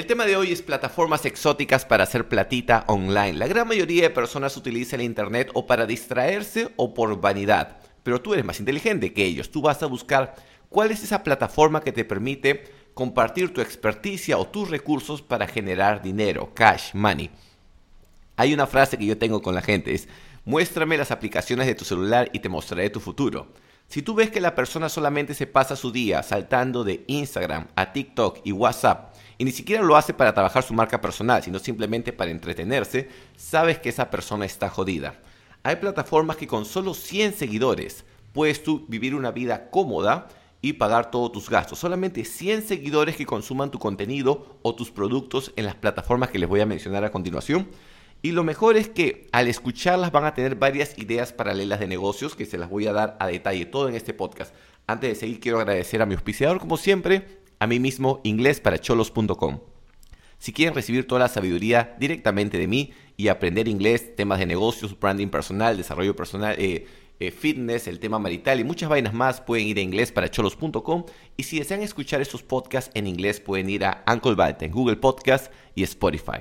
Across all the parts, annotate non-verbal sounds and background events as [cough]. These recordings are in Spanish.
El tema de hoy es plataformas exóticas para hacer platita online. La gran mayoría de personas utiliza el Internet o para distraerse o por vanidad, pero tú eres más inteligente que ellos. Tú vas a buscar cuál es esa plataforma que te permite compartir tu experticia o tus recursos para generar dinero, cash, money. Hay una frase que yo tengo con la gente, es muéstrame las aplicaciones de tu celular y te mostraré tu futuro. Si tú ves que la persona solamente se pasa su día saltando de Instagram a TikTok y WhatsApp y ni siquiera lo hace para trabajar su marca personal, sino simplemente para entretenerse, sabes que esa persona está jodida. Hay plataformas que con solo 100 seguidores puedes tú vivir una vida cómoda y pagar todos tus gastos. Solamente 100 seguidores que consuman tu contenido o tus productos en las plataformas que les voy a mencionar a continuación. Y lo mejor es que al escucharlas van a tener varias ideas paralelas de negocios que se las voy a dar a detalle todo en este podcast. Antes de seguir quiero agradecer a mi auspiciador como siempre, a mí mismo inglesparacholos.com. Si quieren recibir toda la sabiduría directamente de mí y aprender inglés, temas de negocios, branding personal, desarrollo personal, eh, eh, fitness, el tema marital y muchas vainas más, pueden ir a inglesparacholos.com. Y si desean escuchar estos podcasts en inglés, pueden ir a Uncle Bat en Google Podcast y Spotify.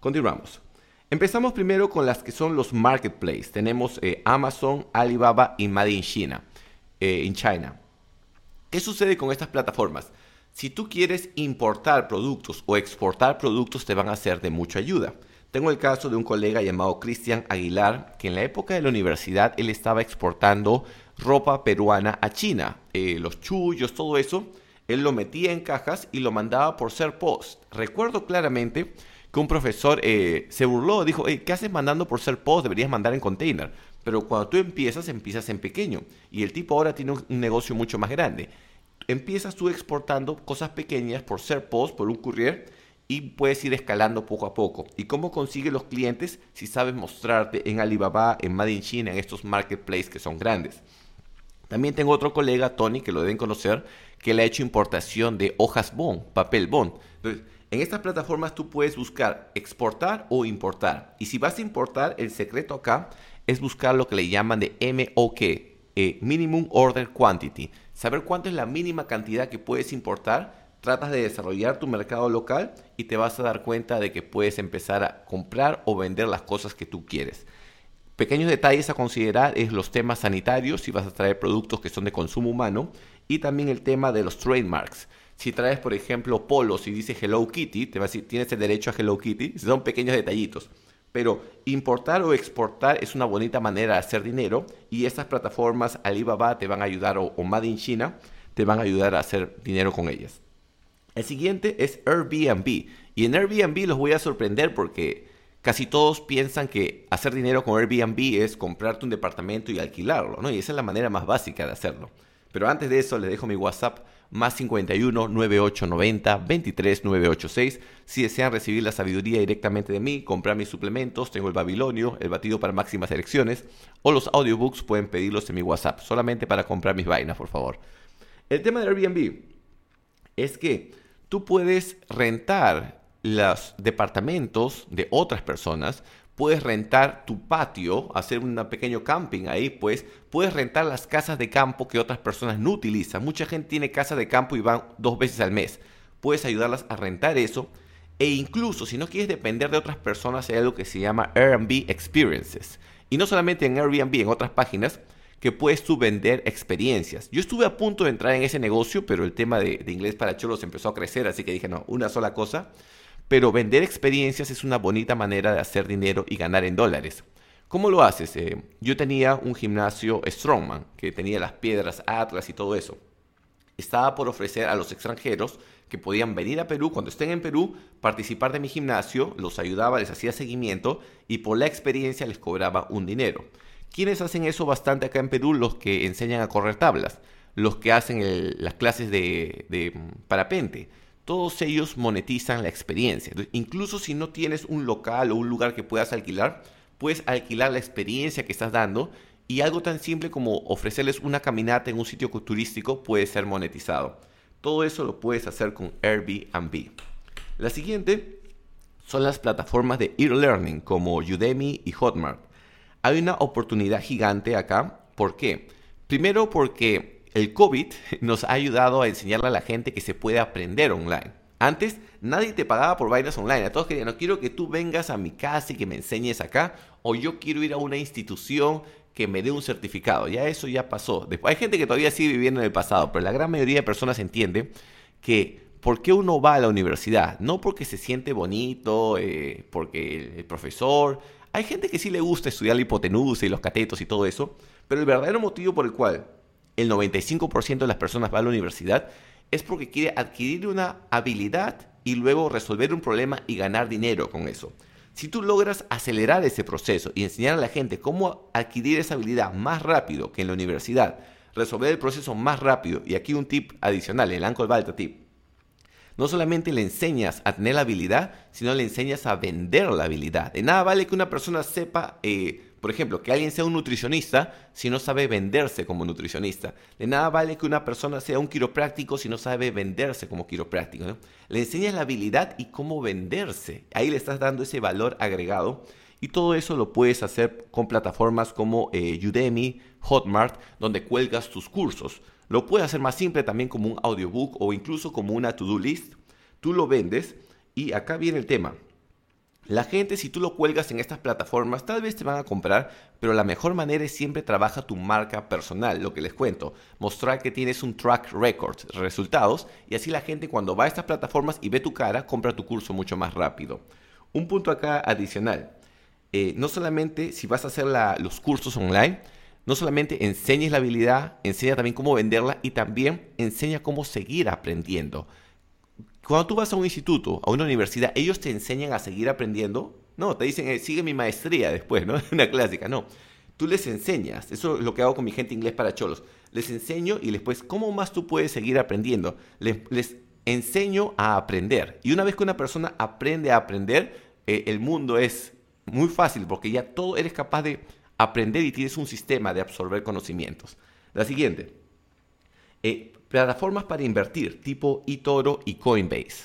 Continuamos. Empezamos primero con las que son los marketplaces. Tenemos eh, Amazon, Alibaba y Made in China. en China. ¿Qué sucede con estas plataformas? Si tú quieres importar productos o exportar productos te van a ser de mucha ayuda. Tengo el caso de un colega llamado Cristian Aguilar, que en la época de la universidad él estaba exportando ropa peruana a China, eh, los chullos, todo eso. Él lo metía en cajas y lo mandaba por ser post. Recuerdo claramente que un profesor eh, se burló, dijo, ¿qué haces mandando por ser post? Deberías mandar en container. Pero cuando tú empiezas, empiezas en pequeño. Y el tipo ahora tiene un negocio mucho más grande empiezas tú exportando cosas pequeñas por ser post, por un courier, y puedes ir escalando poco a poco. ¿Y cómo consigues los clientes? Si sabes mostrarte en Alibaba, en Made in China, en estos marketplaces que son grandes. También tengo otro colega, Tony, que lo deben conocer, que le ha hecho importación de hojas bond, papel bond. Entonces, en estas plataformas tú puedes buscar exportar o importar. Y si vas a importar, el secreto acá es buscar lo que le llaman de MOQ, eh, Minimum Order Quantity saber cuánto es la mínima cantidad que puedes importar, tratas de desarrollar tu mercado local y te vas a dar cuenta de que puedes empezar a comprar o vender las cosas que tú quieres. Pequeños detalles a considerar es los temas sanitarios, si vas a traer productos que son de consumo humano, y también el tema de los trademarks. Si traes, por ejemplo, polos y dice Hello Kitty, te va a tienes el derecho a Hello Kitty, son pequeños detallitos. Pero importar o exportar es una bonita manera de hacer dinero y estas plataformas Alibaba te van a ayudar o, Made in China te van a ayudar a hacer dinero con ellas. El siguiente es Airbnb y en Airbnb los voy a sorprender porque casi todos piensan que hacer dinero con Airbnb es comprarte un departamento y alquilarlo, ¿no? Y esa es la manera más básica de hacerlo. Pero antes de eso les dejo mi WhatsApp más 51 9890 23 986. Si desean recibir la sabiduría directamente de mí, comprar mis suplementos, tengo el Babilonio, el batido para máximas elecciones, o los audiobooks pueden pedirlos en mi WhatsApp, solamente para comprar mis vainas, por favor. El tema de Airbnb es que tú puedes rentar los departamentos de otras personas puedes rentar tu patio, hacer un pequeño camping ahí, pues puedes rentar las casas de campo que otras personas no utilizan. Mucha gente tiene casa de campo y van dos veces al mes. Puedes ayudarlas a rentar eso. E incluso si no quieres depender de otras personas, hay algo que se llama Airbnb Experiences. Y no solamente en Airbnb, en otras páginas que puedes tú vender experiencias. Yo estuve a punto de entrar en ese negocio, pero el tema de, de inglés para cholos empezó a crecer, así que dije, no, una sola cosa. Pero vender experiencias es una bonita manera de hacer dinero y ganar en dólares. ¿Cómo lo haces? Eh, yo tenía un gimnasio Strongman, que tenía las piedras Atlas y todo eso. Estaba por ofrecer a los extranjeros que podían venir a Perú, cuando estén en Perú, participar de mi gimnasio, los ayudaba, les hacía seguimiento y por la experiencia les cobraba un dinero. ¿Quiénes hacen eso bastante acá en Perú? Los que enseñan a correr tablas, los que hacen las clases de, de mm, parapente todos ellos monetizan la experiencia. incluso si no tienes un local o un lugar que puedas alquilar, puedes alquilar la experiencia que estás dando y algo tan simple como ofrecerles una caminata en un sitio turístico puede ser monetizado. Todo eso lo puedes hacer con Airbnb. La siguiente son las plataformas de e-learning como Udemy y Hotmart. Hay una oportunidad gigante acá. ¿Por qué? Primero porque el COVID nos ha ayudado a enseñarle a la gente que se puede aprender online. Antes nadie te pagaba por vainas online. A todos querían, no quiero que tú vengas a mi casa y que me enseñes acá. O yo quiero ir a una institución que me dé un certificado. Ya eso ya pasó. Después, hay gente que todavía sigue viviendo en el pasado, pero la gran mayoría de personas entiende que ¿por qué uno va a la universidad? No porque se siente bonito, eh, porque el, profesor... Hay gente que sí le gusta estudiar la hipotenusa y los catetos y todo eso, pero el verdadero motivo por el cual el 95% de las personas va a la universidad es porque quiere adquirir una habilidad y luego resolver un problema y ganar dinero con eso. Si tú logras acelerar ese proceso y enseñar a la gente cómo adquirir esa habilidad más rápido que en la universidad, resolver el proceso más rápido, y aquí un tip adicional, el Uncle Balta tip, no solamente le enseñas a tener la habilidad, sino le enseñas a vender la habilidad. De nada vale que una persona sepa eh, por ejemplo, que alguien sea un nutricionista si no sabe venderse como nutricionista. De nada vale que una persona sea un quiropráctico si no sabe venderse como quiropráctico. Le enseñas la habilidad y cómo venderse. Ahí le estás dando ese valor agregado. Y todo eso lo puedes hacer con plataformas como eh, Udemy, Hotmart, donde cuelgas tus cursos. Lo puedes hacer más simple también como un audiobook o incluso como una to-do list. Tú lo vendes y acá viene el tema. La gente, si tú lo cuelgas en estas plataformas, tal vez te van a comprar, pero la mejor manera es siempre trabaja tu marca personal, lo que les cuento. Mostrar que tienes un track record, resultados, y así la gente cuando va a estas plataformas y ve tu cara, compra tu curso mucho más rápido. Un punto acá adicional. Eh, no solamente si vas a hacer los cursos online, no solamente enseñes la habilidad, enseña también cómo venderla y también enseña cómo seguir aprendiendo. Cuando tú vas a un instituto, a una universidad, ellos te enseñan a seguir aprendiendo. No, te dicen, eh, sigue mi maestría después, ¿no? [laughs] Una clásica, no. Tú les enseñas, eso es lo que hago con mi gente inglés para cholos. Les enseño y después, ¿cómo más tú puedes seguir aprendiendo? Les, enseño a aprender. Y una vez que una persona aprende a aprender, eh, el mundo es muy fácil porque ya todo eres capaz de aprender y tienes un sistema de absorber conocimientos. La siguiente. Eh, plataformas para invertir tipo eToro y Coinbase.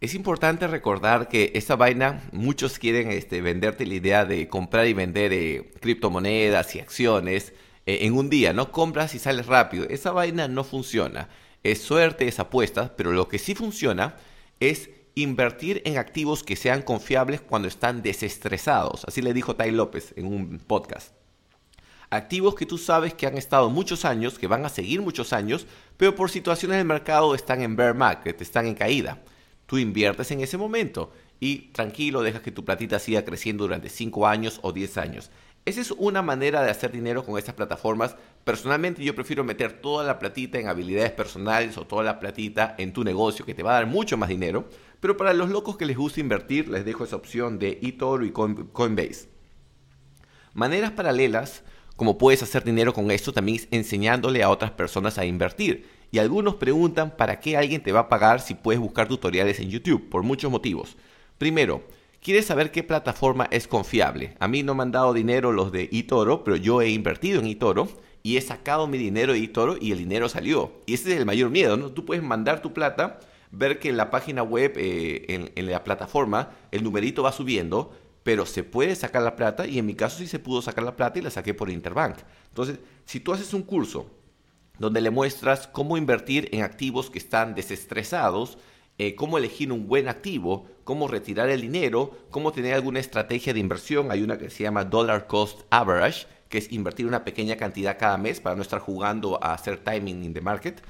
Es importante recordar que esta vaina, muchos quieren este, venderte la idea de comprar y vender eh, criptomonedas y acciones eh, en un día, ¿no? Compras y sales rápido. Esa vaina no funciona. Es suerte, es apuesta, pero lo que sí funciona es invertir en activos que sean confiables cuando están desestresados. Así le dijo Tai López en un podcast activos que tú sabes que han estado muchos años, que van a seguir muchos años, pero por situaciones del mercado están en bear market, están en caída. Tú inviertes en ese momento y tranquilo dejas que tu platita siga creciendo durante 5 años o 10 años. Esa es una manera de hacer dinero con estas plataformas. Personalmente yo prefiero meter toda la platita en habilidades personales o toda la platita en tu negocio que te va a dar mucho más dinero. Pero para los locos que les gusta invertir les dejo esa opción de eToro y Coinbase. Maneras paralelas como puedes hacer dinero con esto también es enseñándole a otras personas a invertir. Y algunos preguntan para qué alguien te va a pagar si puedes buscar tutoriales en YouTube, por muchos motivos. Primero, quieres saber qué plataforma es confiable. A mí no me han dado dinero los de eToro, pero yo he invertido en eToro y he sacado mi dinero de eToro y el dinero salió. Y ese es el mayor miedo, ¿no? Tú puedes mandar tu plata, ver que en la página web, eh, en, en la plataforma, el numerito va subiendo, pero se puede sacar la plata y en mi caso sí se pudo sacar la plata y la saqué por Interbank. Entonces, si tú haces un curso donde le muestras cómo invertir en activos que están desestresados, eh, cómo elegir un buen activo, cómo retirar el dinero, cómo tener alguna estrategia de inversión, hay una que se llama Dollar Cost Average, que es invertir una pequeña cantidad cada mes para no estar jugando a hacer timing in the market.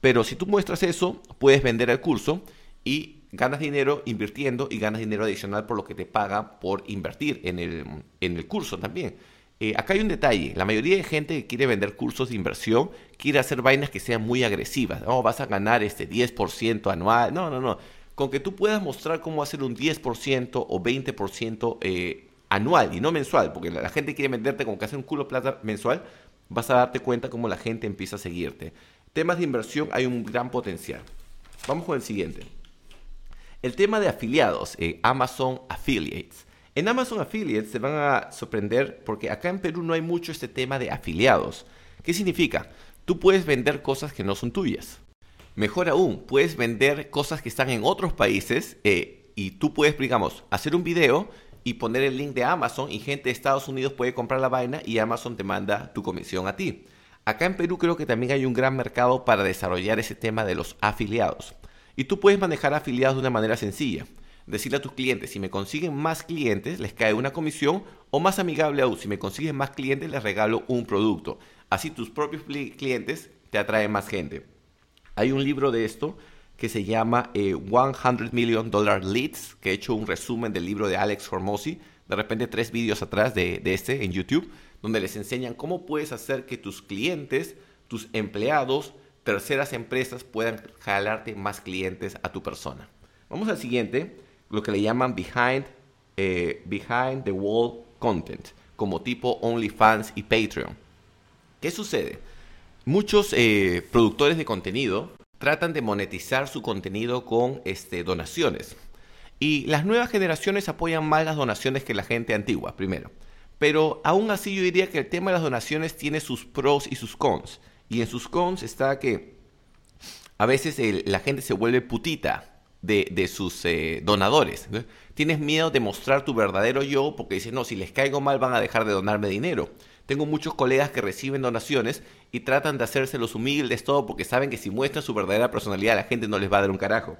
Pero si tú muestras eso, puedes vender el curso y ganas dinero invirtiendo y ganas dinero adicional por lo que te paga por invertir en el, en el curso también. Eh, acá hay un detalle, la mayoría de gente que quiere vender cursos de inversión quiere hacer vainas que sean muy agresivas. No, vas a ganar este 10% anual. No, no, no. Con que tú puedas mostrar cómo hacer un 10% o 20% eh, anual y no mensual, porque la, gente quiere venderte como que hacer un culo plata mensual, vas a darte cuenta cómo la gente empieza a seguirte. Temas de inversión hay un gran potencial. Vamos con el siguiente. El tema de afiliados, Amazon Affiliates. En Amazon Affiliates se van a sorprender porque acá en Perú no hay mucho este tema de afiliados. ¿Qué significa? Tú puedes vender cosas que no son tuyas. Mejor aún, puedes vender cosas que están en otros países eh, y tú puedes, digamos, hacer un video y poner el link de Amazon y gente de Estados Unidos puede comprar la vaina y Amazon te manda tu comisión a ti. Acá en Perú creo que también hay un gran mercado para desarrollar ese tema de los afiliados. Y tú puedes manejar afiliados de una manera sencilla. Decirle a tus clientes, si me consiguen más clientes, les cae una comisión, o más amigable aún, si me consiguen más clientes, les regalo un producto. Así tus propios clientes te atraen más gente. Hay un libro de esto que se llama 100 eh, Million Dollar Leads, que he hecho un resumen del libro de Alex Hormozzi, de repente tres vídeos atrás de este en YouTube, donde les enseñan cómo puedes hacer que tus clientes, tus empleados, terceras empresas puedan jalarte más clientes a tu persona. Vamos al siguiente, lo que le llaman behind, eh, behind the wall content, como tipo OnlyFans y Patreon. ¿Qué sucede? Muchos eh, productores de contenido tratan de monetizar su contenido con este, donaciones. Y las nuevas generaciones apoyan más las donaciones que la gente antigua, primero. Pero aún así yo diría que el tema de las donaciones tiene sus pros y sus cons. Y en sus cons está que a veces la gente se vuelve putita de, sus eh, donadores. Tienes miedo de mostrar tu verdadero yo porque dices, no, si les caigo mal van a dejar de donarme dinero. Tengo muchos colegas que reciben donaciones y tratan de hacerse los humildes, todo, porque saben que si muestran su verdadera personalidad la gente no les va a dar un carajo.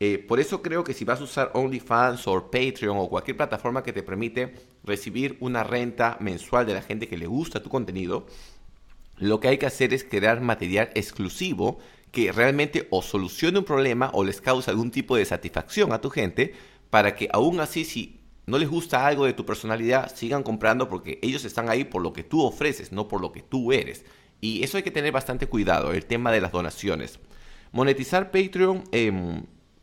Eh, por eso creo que si vas a usar OnlyFans o Patreon o cualquier plataforma que te permite recibir una renta mensual de la gente que le gusta tu contenido, lo que hay que hacer es crear material exclusivo que realmente o solucione un problema o les cause algún tipo de satisfacción a tu gente para que aún así si no les gusta algo de tu personalidad, sigan comprando porque ellos están ahí por lo que tú ofreces, no por lo que tú eres. Y eso hay que tener bastante cuidado, el tema de las donaciones. Monetizar Patreon, em,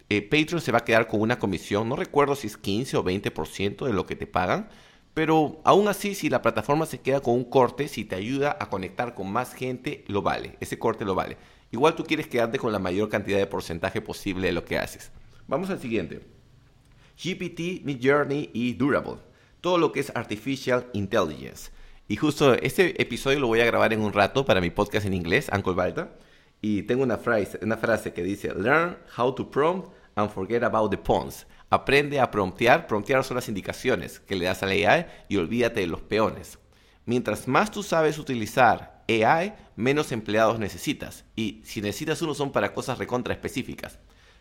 eh, Patreon se va a quedar con una comisión, no recuerdo si es 15 o 20% de lo que te pagan, pero aún así si la plataforma se queda con un corte, si te ayuda a conectar con más gente, lo vale, ese corte lo vale. Igual tú quieres quedarte con la mayor cantidad de porcentaje posible de lo que haces. Vamos al siguiente. GPT, Midjourney y Durable. Todo lo que es Artificial Intelligence. Y justo este episodio lo voy a grabar en un rato para mi podcast en inglés, Uncle Balta. Y tengo una frase, una frase que dice, Learn how to prompt and forget about the pawns. Aprende a promptear. Promptear son las indicaciones que le das a la AI y olvídate de los peones. Mientras más tú sabes utilizar AI, menos empleados necesitas. Y si necesitas uno son para cosas recontra específicas.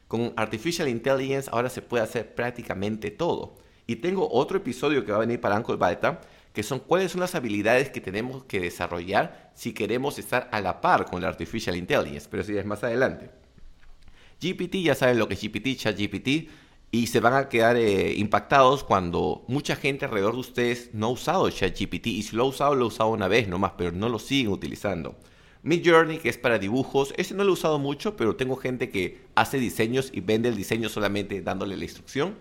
Con Artificial Intelligence ahora se puede hacer prácticamente todo. Y tengo otro episodio que va a venir para Uncle Beta, que son cuáles son las habilidades que tenemos que desarrollar si queremos estar a la par con la Artificial Intelligence, pero si es más adelante. GPT, ya saben lo que es GPT, ChatGPT, y se van a quedar eh, impactados cuando mucha gente alrededor de ustedes no ha usado ChatGPT, y si lo ha usado, lo ha usado una vez nomás, pero no lo siguen utilizando. Mi Journey, que es para dibujos, ese no lo he usado mucho, pero tengo gente que hace diseños y vende el diseño solamente dándole la instrucción.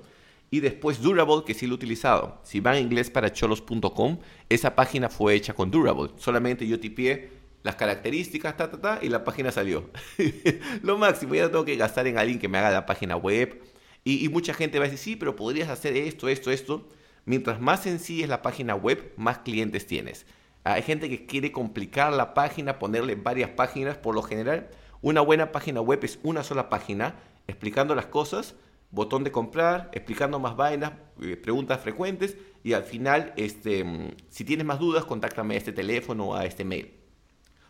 Y después Durable, que sí lo he utilizado. Si van a inglés para cholos.com, esa página fue hecha con Durable. Solamente yo tipié las características, ta, ta, ta, y la página salió. [laughs] lo máximo, ya no tengo que gastar en alguien que me haga la página web. Y, y, mucha gente va a decir, sí, pero podrías hacer esto, esto, esto. Mientras más sencilla es la página web, más clientes tienes. Hay gente que quiere complicar la página, ponerle varias páginas. Por lo general, una buena página web es una sola página explicando las cosas, botón de comprar, explicando más vainas, eh, preguntas frecuentes y al final, este, mm, si tienes más dudas, contáctame a este teléfono o a este mail.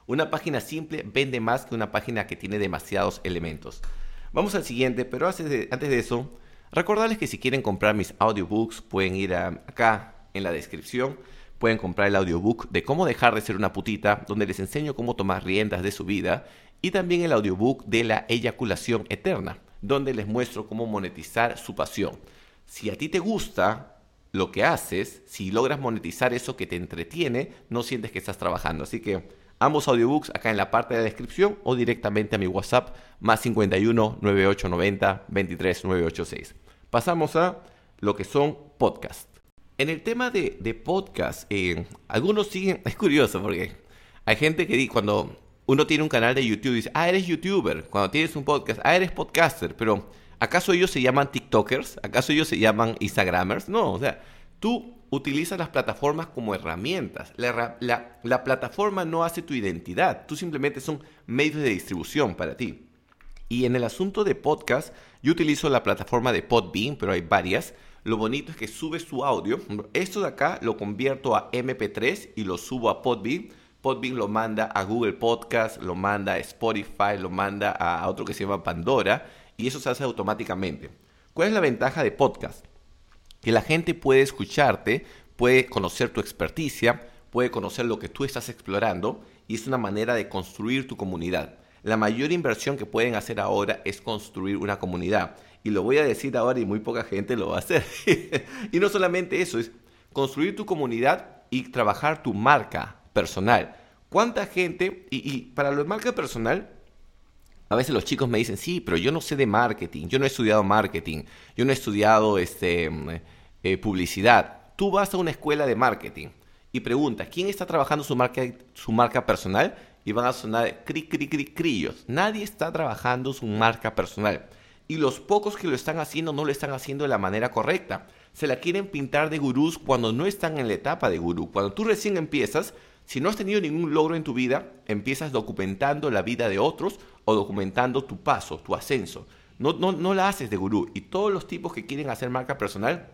Una página simple vende más que una página que tiene demasiados elementos. Vamos al siguiente, pero antes de, antes de eso, recordarles que si quieren comprar mis audiobooks pueden ir acá en la descripción pueden comprar el audiobook de cómo dejar de ser una putita, donde les enseño cómo tomar riendas de su vida, y también el audiobook de la eyaculación eterna, donde les muestro cómo monetizar su pasión. Si a ti te gusta lo que haces, si logras monetizar eso que te entretiene, no sientes que estás trabajando. Así que ambos audiobooks acá en la parte de la descripción o directamente a mi WhatsApp más 51 9890 23 986. Pasamos a lo que son podcasts. En el tema de, podcast, eh, algunos siguen, [laughs] es curioso porque hay gente que cuando uno tiene un canal de YouTube dice, ah, eres youtuber, cuando tienes un podcast, ah, eres podcaster, pero ¿acaso ellos se llaman TikTokers? ¿Acaso ellos se llaman Instagramers? No, o sea, tú utilizas las plataformas como herramientas. La, la plataforma no hace tu identidad, tú simplemente son medios de distribución para ti. Y en el asunto de podcast, yo utilizo la plataforma de Podbean, pero hay varias lo bonito es que sube su audio. Esto de acá lo convierto a MP3 y lo subo a Podbean. Podbean lo manda a Google Podcast, lo manda a Spotify, lo manda a otro que se llama Pandora. y eso se hace automáticamente. ¿Cuál es la ventaja de podcast? Que la gente puede escucharte, puede conocer tu experticia, puede conocer lo que tú estás explorando y es una manera de construir tu comunidad. La mayor inversión que pueden hacer ahora es construir una comunidad. Y lo voy a decir ahora y muy poca gente lo va a hacer. [laughs] y no solamente eso, es construir tu comunidad y trabajar tu marca personal. ¿Cuánta gente, y, para la marca personal, a veces los chicos me dicen, sí, pero yo no sé de marketing, yo no he estudiado marketing, yo no he estudiado este, eh, publicidad. Tú vas a una escuela de marketing y preguntas, ¿quién está trabajando su marca, su marca personal? Y van a sonar cri, cri, cri, crillos. Nadie está trabajando su marca personal. Y los pocos que lo están haciendo no lo están haciendo de la manera correcta. Se la quieren pintar de gurús cuando no están en la etapa de gurú. Cuando tú recién empiezas, si no has tenido ningún logro en tu vida, empiezas documentando la vida de otros o documentando tu paso, tu ascenso. No, no, no la haces de gurú. Y todos los tipos que quieren hacer marca personal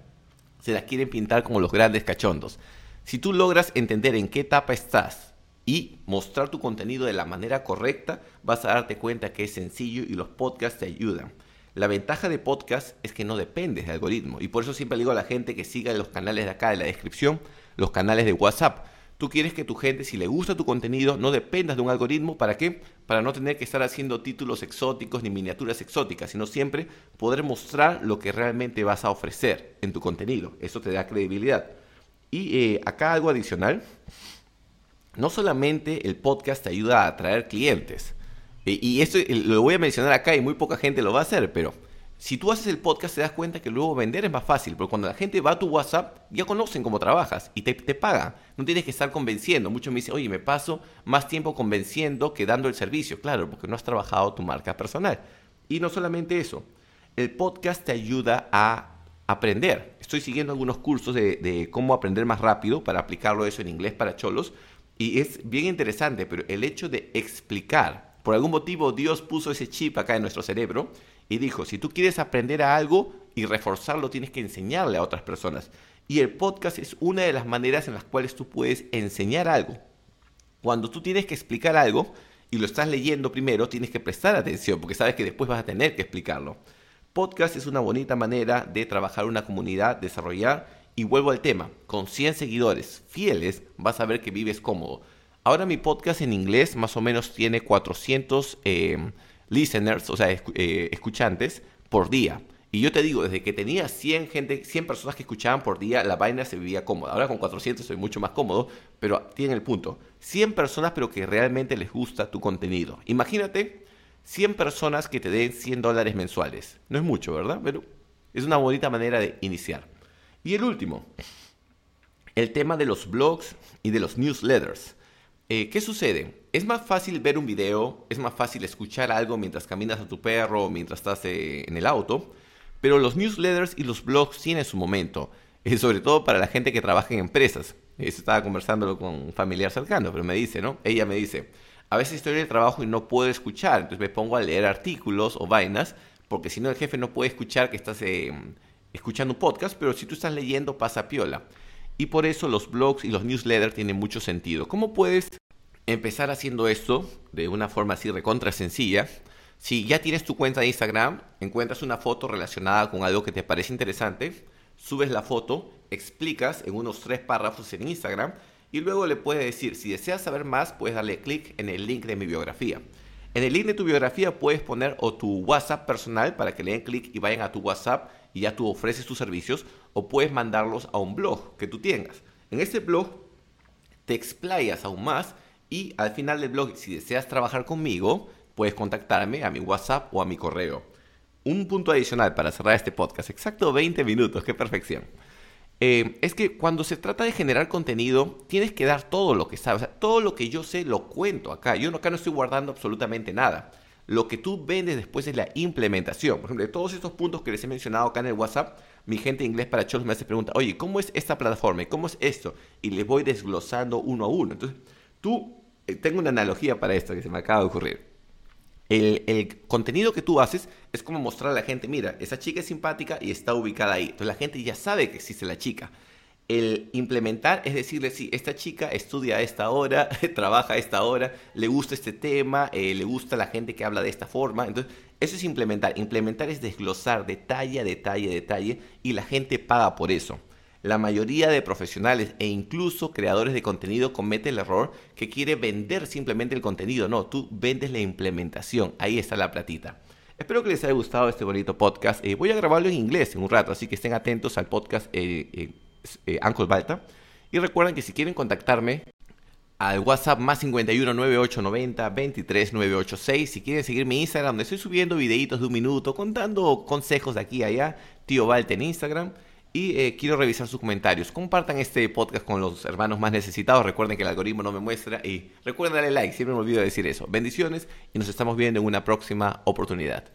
se la quieren pintar como los grandes cachondos. Si tú logras entender en qué etapa estás y mostrar tu contenido de la manera correcta, vas a darte cuenta que es sencillo y los podcasts te ayudan. La ventaja de podcast es que no dependes de algoritmo y por eso siempre digo a la gente que siga los canales de acá de la descripción, los canales de WhatsApp Tú quieres que tu gente, si le gusta tu contenido, no dependas de un algoritmo. ¿Para qué? Para no tener que estar haciendo títulos exóticos ni miniaturas exóticas, sino siempre poder mostrar lo que realmente vas a ofrecer en tu contenido. Eso te da credibilidad. Y eh, acá algo adicional. No solamente el podcast te ayuda a atraer clientes. Eh, y esto eh, lo voy a mencionar acá y muy poca gente lo va a hacer, pero si tú haces el podcast te das cuenta que luego vender es más fácil, porque cuando la gente va a tu WhatsApp ya conocen cómo trabajas y te, te pagan. No tienes que estar convenciendo. Muchos me dicen, oye, me paso más tiempo convenciendo que dando el servicio. Claro, porque no has trabajado tu marca personal. Y no solamente eso, el podcast te ayuda a aprender. Estoy siguiendo algunos cursos de, de cómo aprender más rápido para aplicarlo eso en inglés para cholos. Y es bien interesante, pero el hecho de explicar, por algún motivo Dios puso ese chip acá en nuestro cerebro y dijo, si tú quieres aprender a algo y reforzarlo, tienes que enseñarle a otras personas. Y el podcast es una de las maneras en las cuales tú puedes enseñar algo. Cuando tú tienes que explicar algo y lo estás leyendo primero, tienes que prestar atención porque sabes que después vas a tener que explicarlo. Podcast es una bonita manera de trabajar una comunidad, desarrollar y vuelvo al tema, con 100 seguidores fieles vas a ver que vives cómodo. Ahora mi podcast en inglés más o menos tiene 400 listeners, o sea, eh, escuchantes por día. Y yo te digo, desde que tenía 100, gente, 100 personas que escuchaban por día, la vaina se vivía cómoda. Ahora con 400 soy mucho más cómodo, pero tiene el punto. 100 personas, pero que realmente les gusta tu contenido. Imagínate 100 personas que te den 100 dólares mensuales. No es mucho, ¿verdad? Pero es una bonita manera de iniciar. Y el último, el tema de los blogs y de los newsletters. Eh, ¿Qué sucede? Es más fácil ver un video, es más fácil escuchar algo mientras caminas a tu perro o mientras estás eh, en el auto, pero los newsletters y los blogs tienen su momento, eh, sobre todo para la gente que trabaja en empresas. Estaba conversándolo con un familiar cercano, pero me dice, ¿no? Ella me dice, a veces estoy en el trabajo y no puedo escuchar, entonces me pongo a leer artículos o vainas, porque si no el jefe no puede escuchar que estás eh, escuchando un podcast, pero si tú estás leyendo pasa piola. Y por eso los blogs y los newsletters tienen mucho sentido. ¿Cómo puedes empezar haciendo esto de una forma así recontra sencilla. Si ya tienes tu cuenta de Instagram, encuentras una foto relacionada con algo que te parece interesante, subes la foto, explicas en unos tres párrafos en Instagram y luego le puedes decir, si deseas saber más, puedes darle clic en el link de mi biografía. En el link de tu biografía puedes poner o tu WhatsApp personal para que le den clic y vayan a tu WhatsApp y ya tú ofreces tus servicios o puedes mandarlos a un blog que tú tengas. En este blog te explayas aún más y al final del blog, si deseas trabajar conmigo, puedes contactarme a mi WhatsApp o a mi correo. Un punto adicional para cerrar este podcast, exacto 20 minutos, qué perfección. Eh, es que cuando se trata de generar contenido, tienes que dar todo lo que sabes. todo lo que yo sé lo cuento acá. Yo acá no estoy guardando absolutamente nada. Lo que tú vendes después es la implementación. Por ejemplo, de todos estos puntos que les he mencionado acá en el WhatsApp, mi gente de inglés para cholos me hace pregunta, oye, ¿cómo es esta plataforma? ¿Cómo es esto? Y les voy desglosando uno a uno. Entonces, tú tengo una analogía para esto que se me acaba de ocurrir. El, contenido que tú haces es como mostrar a la gente, mira, esa chica es simpática y está ubicada ahí. Entonces la gente ya sabe que existe la chica. El implementar es decirle, sí, esta chica estudia a esta hora, [laughs] trabaja a esta hora, le gusta este tema, eh, le gusta la gente que habla de esta forma. Entonces, eso es implementar. Implementar es desglosar detalle detalle, detalle, y la gente paga por eso. La mayoría de profesionales e incluso creadores de contenido cometen el error que quiere vender simplemente el contenido. No, tú vendes la implementación. Ahí está la platita. Espero que les haya gustado este bonito podcast. Eh, voy a grabarlo en inglés en un rato, así que estén atentos al podcast. Eh, eh, Uncle Balta. Y recuerden que si quieren contactarme al WhatsApp más 51 9890 23 986, si quieren seguir mi Instagram, donde estoy subiendo videitos de un minuto, contando consejos de aquí y allá, tío Balta en Instagram. Y eh, quiero revisar sus comentarios. Compartan este podcast con los hermanos más necesitados. Recuerden que el algoritmo no me muestra. Y recuerden darle like. Siempre me olvido de decir eso. Bendiciones y nos estamos viendo en una próxima oportunidad.